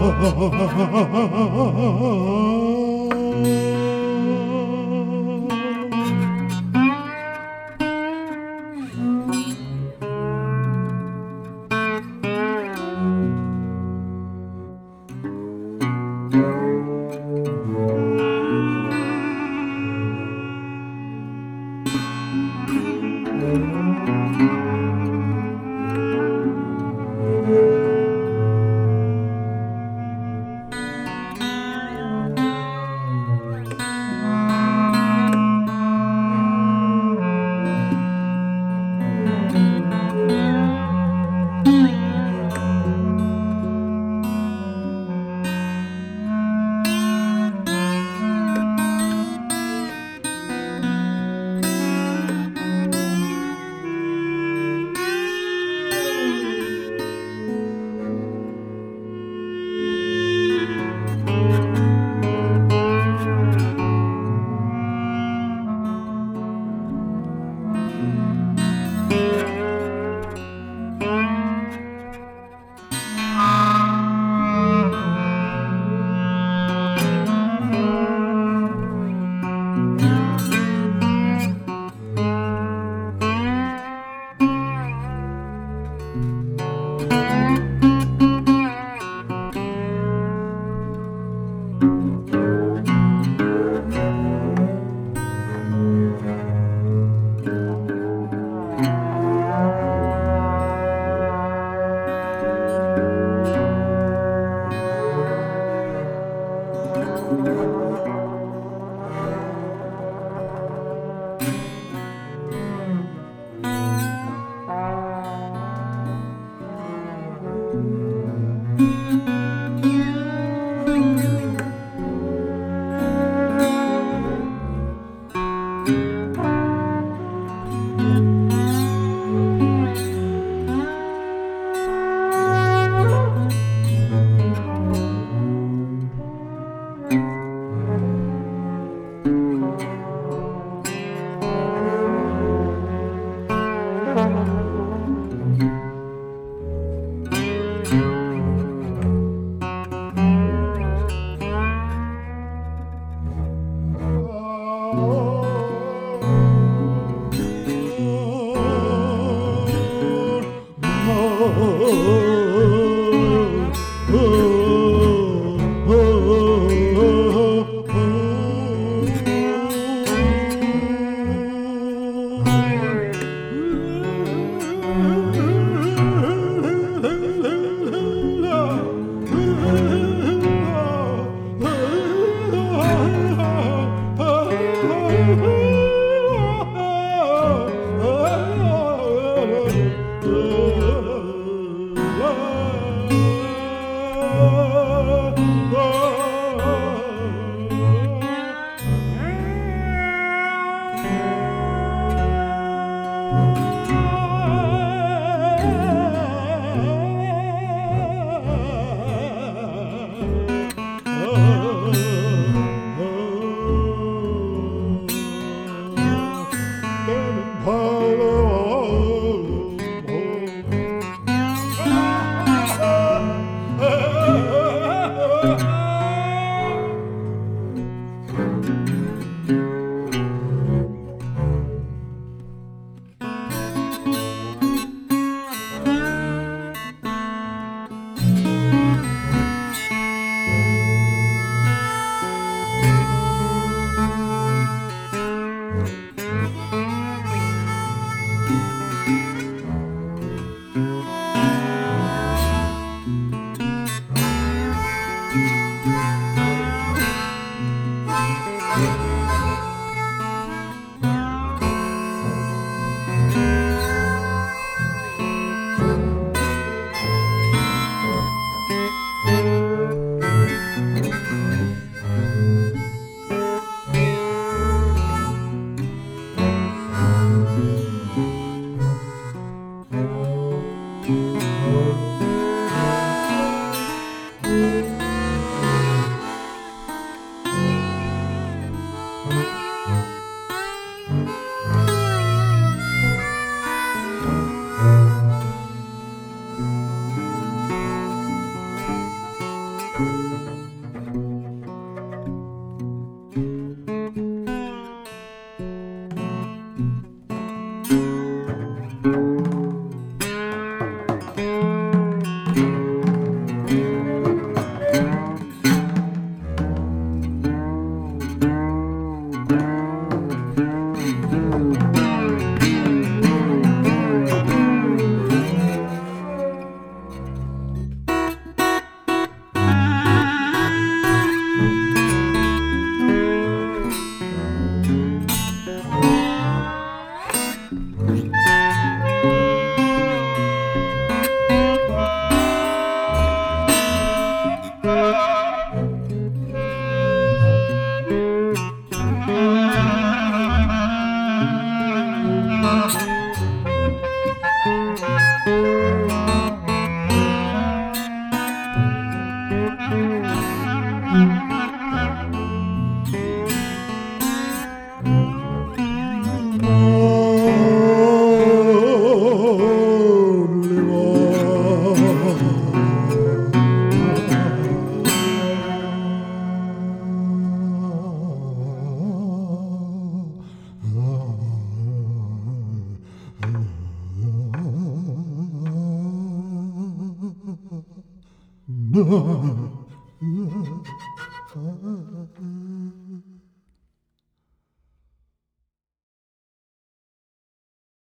啊。Oh. Ah